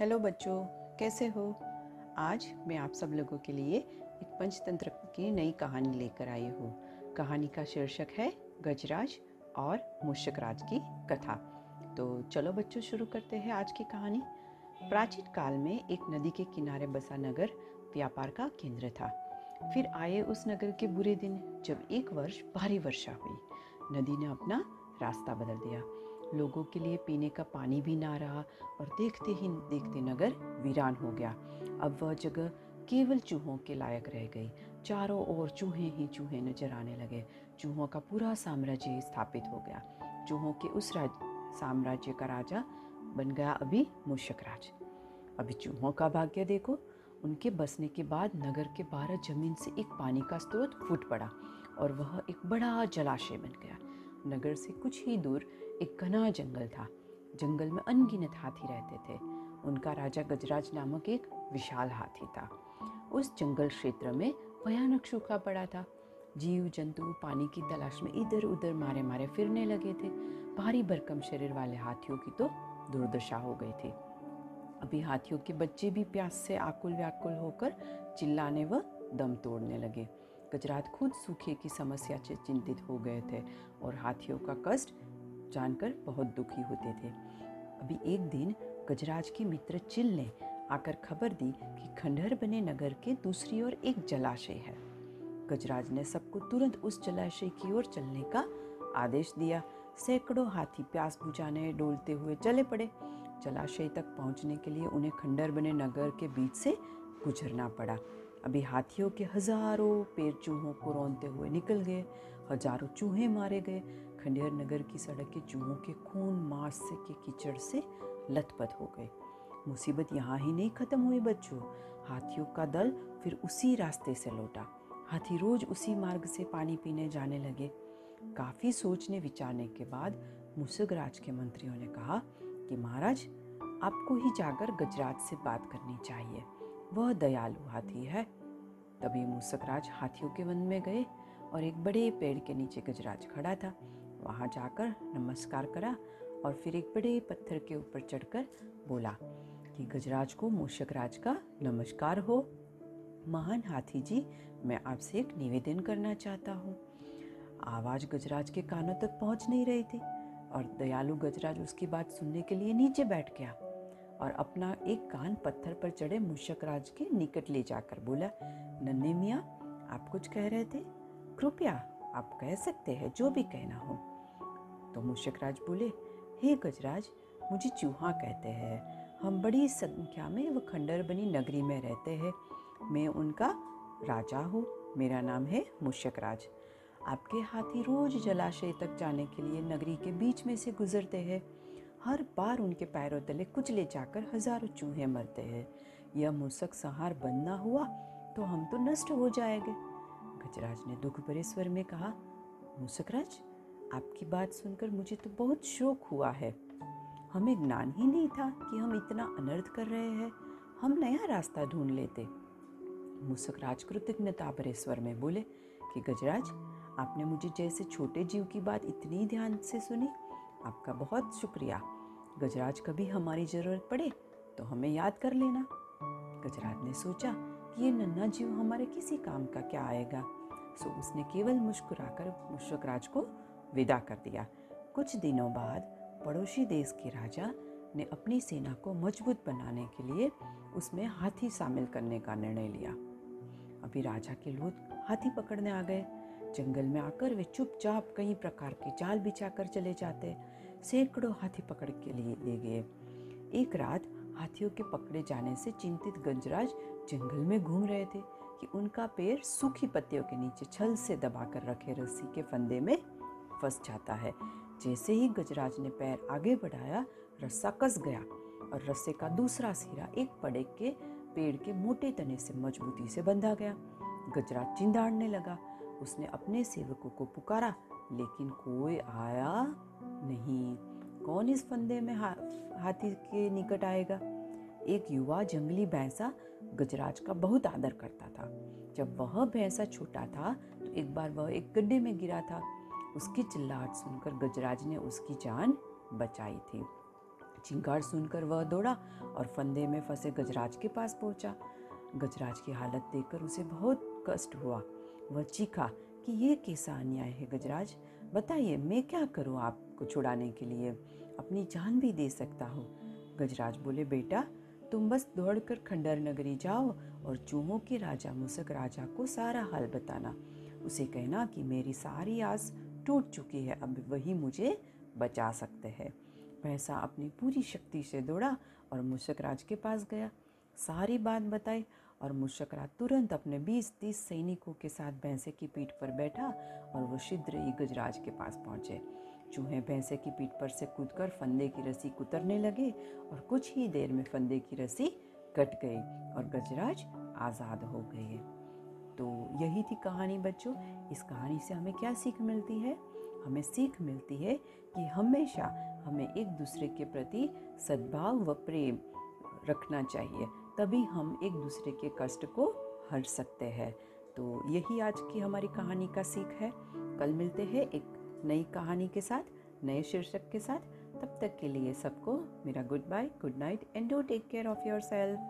Hello बच्चों, कैसे हो? आज मैं आप सब लोगों के लिए एक पंचतंत्र की नई कहानी लेकर आई हूँ। कहानी का शीर्षक है गजराज और मूषकराज की कथा। तो चलो बच्चों, शुरू करते हैं आज की कहानी। प्राचीन काल में एक नदी के किनारे बसा नगर व्यापार का केंद्र था। फिर आए उस नगर के बुरे दिन, जब एक वर्ष भारी वर्षा हुई। नदी ने अपना रास्ता बदल दिया। लोगों के लिए पीने का पानी भी ना रहा और देखते ही देखते नगर वीरान हो गया। अब वह जगह केवल चूहों के लायक रह गई। चारों ओर चूहे ही चूहे नज़र आने लगे। चूहों का पूरा साम्राज्य स्थापित हो गया। चूहों के उस राज, साम्राज्य का राजा बन गया अभी मूषक राज अभी चूहों का भाग्य देखो। उनके बसने के बाद नगर के बारह ज़मीन से एक पानी का स्रोत फूट पड़ा और वह एक बड़ा जलाशय बन गया। नगर से कुछ ही दूर एक घना जंगल था। जंगल में अनगिनत हाथी रहते थे। उनका राजा गजराज नामक एक विशाल हाथी था। उस जंगल क्षेत्र में भयानक सूखा पड़ा था। जीव, जंतु पानी की तलाश में इधर उधर मारे मारे फिरने लगे थे। भारी भरकम शरीर वाले हाथियों की तो दुर्दशा हो गई थी। अभी हाथियों के बच्चे भी प्यास से आकुल व्याकुल होकर चिल्लाने व दम तोड़ने लगे। गजरात खुद सूखे की समस्या से चिंतित हो गए थे और हाथियों का कष्ट जानकर बहुत दुखी होते थे। अभी एक दिन गजराज के मित्र चिल ने आकर खबर दी कि खंडहर बने नगर के दूसरी ओर एक जलाशय है। गजराज ने सबको तुरंत उस जलाशय की ओर चलने का आदेश दिया। सैकड़ों हाथी प्यास बुझाने, डोलते हुए चले पड़े। जलाशय तक पहुँचने के लिए उन्हें खंडहर बने नगर के बीच से गुजरना पड़ा। अभी हाथियों के हज़ारों पेड़ चूहों को रौनते हुए निकल गए, हज़ारों चूहे मारे गए। खंडेर नगर की सड़कें चूहों के खून मांस से के कीचड़ से लथपथ हो गए। मुसीबत यहाँ ही नहीं खत्म हुई बच्चों। हाथियों का दल फिर उसी रास्ते से लौटा। हाथी रोज उसी मार्ग से पानी पीने जाने लगे। काफ़ी सोचने विचारने के बाद मुसगराज के मंत्रियों ने कहा कि महाराज, आपको ही जाकर गजराज से बात करनी चाहिए। वह दयालु हाथी है। तभी मुसकराज हाथियों के वन में गए और एक बड़े पेड़ के नीचे गजराज खड़ा था। वहाँ जाकर नमस्कार करा और फिर एक बड़े पत्थर के ऊपर चढ़कर बोला कि गजराज को मूषक राज का नमस्कार हो। महान हाथी जी मैं आपसे एक निवेदन करना चाहता हूँ। आवाज़ गजराज के कानों तक पहुँच नहीं रही थी और दयालु गजराज उसकी बात सुनने के लिए नीचे बैठ गया और अपना एक कान पत्थर पर चढ़े मूषक राज के निकट ले जाकर बोला, नन्हे मियाँ, आप कुछ कह रहे थे? कृपया आप कह सकते हैं जो भी कहना हो। तो मुशक राज बोले, हे गजराज, मुझे चूहा कहते हैं। हम बड़ी संख्या में वो खंडर बनी नगरी में रहते हैं। मैं उनका राजा हूँ। मेरा नाम है राज आपके हाथी रोज जलाशय तक जाने के लिए नगरी के बीच में से गुजरते हैं। हर बार उनके पैरों तले कुचले जाकर हज़ारों चूहे मरते हैं। यह मूसक संहार बंद ना हुआ तो हम तो नष्ट हो जाएँगे। गजराज ने दुख भरे स्वर में कहा मुसकराज आपकी बात सुनकर मुझे तो बहुत शोक हुआ है। हमें ज्ञान ही नहीं था कि हम इतना अनर्थ कर रहे हैं। हम नया रास्ता ढूंढ लेते। मुसकराज कृतज्ञता भरे स्वर में बोले कि, गजराज, आपने मुझे जैसे छोटे जीव की बात इतनी ध्यान से सुनी? आपका बहुत शुक्रिया। गजराज, कभी हमारी ज़रूरत पड़े तो हमें याद कर लेना। गजराज ने सोचा कि ये नन्ना जीव हमारे किसी काम का क्या आएगा। सो उसने केवल मुस्कुराकर मुशकराज को विदा कर दिया। कुछ दिनों बाद पड़ोसी देश के राजा ने अपनी सेना को मज़बूत बनाने के लिए उसमें हाथी शामिल करने का निर्णय लिया। अभी राजा के लोग हाथी पकड़ने आ गए। जंगल में आकर वे चुपचाप कई प्रकार के जाल बिछाकर चले जाते। सैकड़ों हाथी पकड़ के लिए ले गए। एक रात हाथियों के पकड़े जाने से चिंतित गंजराज जंगल में घूम रहे थे कि उनका पैर सूखी पत्तियों के नीचे छल से दबाकर रखे रस्सी के फंदे में फंस जाता है। जैसे ही गजराज ने पैर आगे बढ़ाया रस्सा कस गया और रस्से का दूसरा सिरा एक पड़े के पेड़ के मोटे तने से मजबूती से बंधा गया। गजराज चिंदाड़ने लगा। उसने अपने सेवकों को पुकारा लेकिन कोई आया नहीं। कौन इस फंदे में हा, हाथी के निकट आएगा? एक युवा जंगली भैंसा गजराज का बहुत आदर करता था। जब वह भैंसा छोटा था तो एक बार वह एक गड्ढे में गिरा था। उसकी चिल्लाहट सुनकर गजराज ने उसकी जान बचाई थी। चिंगार सुनकर वह दौड़ा और फंदे में फंसे गजराज के पास पहुँचा। गजराज की हालत देखकर उसे बहुत कष्ट हुआ। वह चीखा कि ये कैसा अन्याय है गजराज? बताइए, मैं क्या करूँ आपको छुड़ाने के लिए? अपनी जान भी दे सकता हूँ। गजराज बोले, बेटा, तुम बस दौड़कर खंडर नगरी जाओ और चूहों के राजा मुसक राजा को सारा हाल बताना। उसे कहना कि मेरी सारी आस टूट चुकी है, अब वही मुझे बचा सकते हैं। पैसा अपनी पूरी शक्ति से दौड़ा और मुशक राज के पास गया। सारी बात बताई और मुशक राज तुरंत अपने बीस तीस सैनिकों के साथ भैंसे की पीठ पर बैठा और वो शीघ्र ही गजराज के पास पहुँचे। चूहे भैंसे की पीठ पर से कूदकर फंदे की रस्सी कुतरने लगे और कुछ ही देर में फंदे की रस्सी कट गई और गजराज आज़ाद हो गए। तो यही थी कहानी बच्चों। इस कहानी से हमें क्या सीख मिलती है? हमें सीख मिलती है कि हमेशा हमें एक दूसरे के प्रति सद्भाव व प्रेम रखना चाहिए। तभी हम एक दूसरे के कष्ट को हर सकते हैं। तो यही आज की हमारी कहानी का सीख है। कल मिलते हैं एक नई कहानी के साथ, नए शीर्षक के साथ। तब तक के लिए सबको मेरा good bye good night and do take care of yourself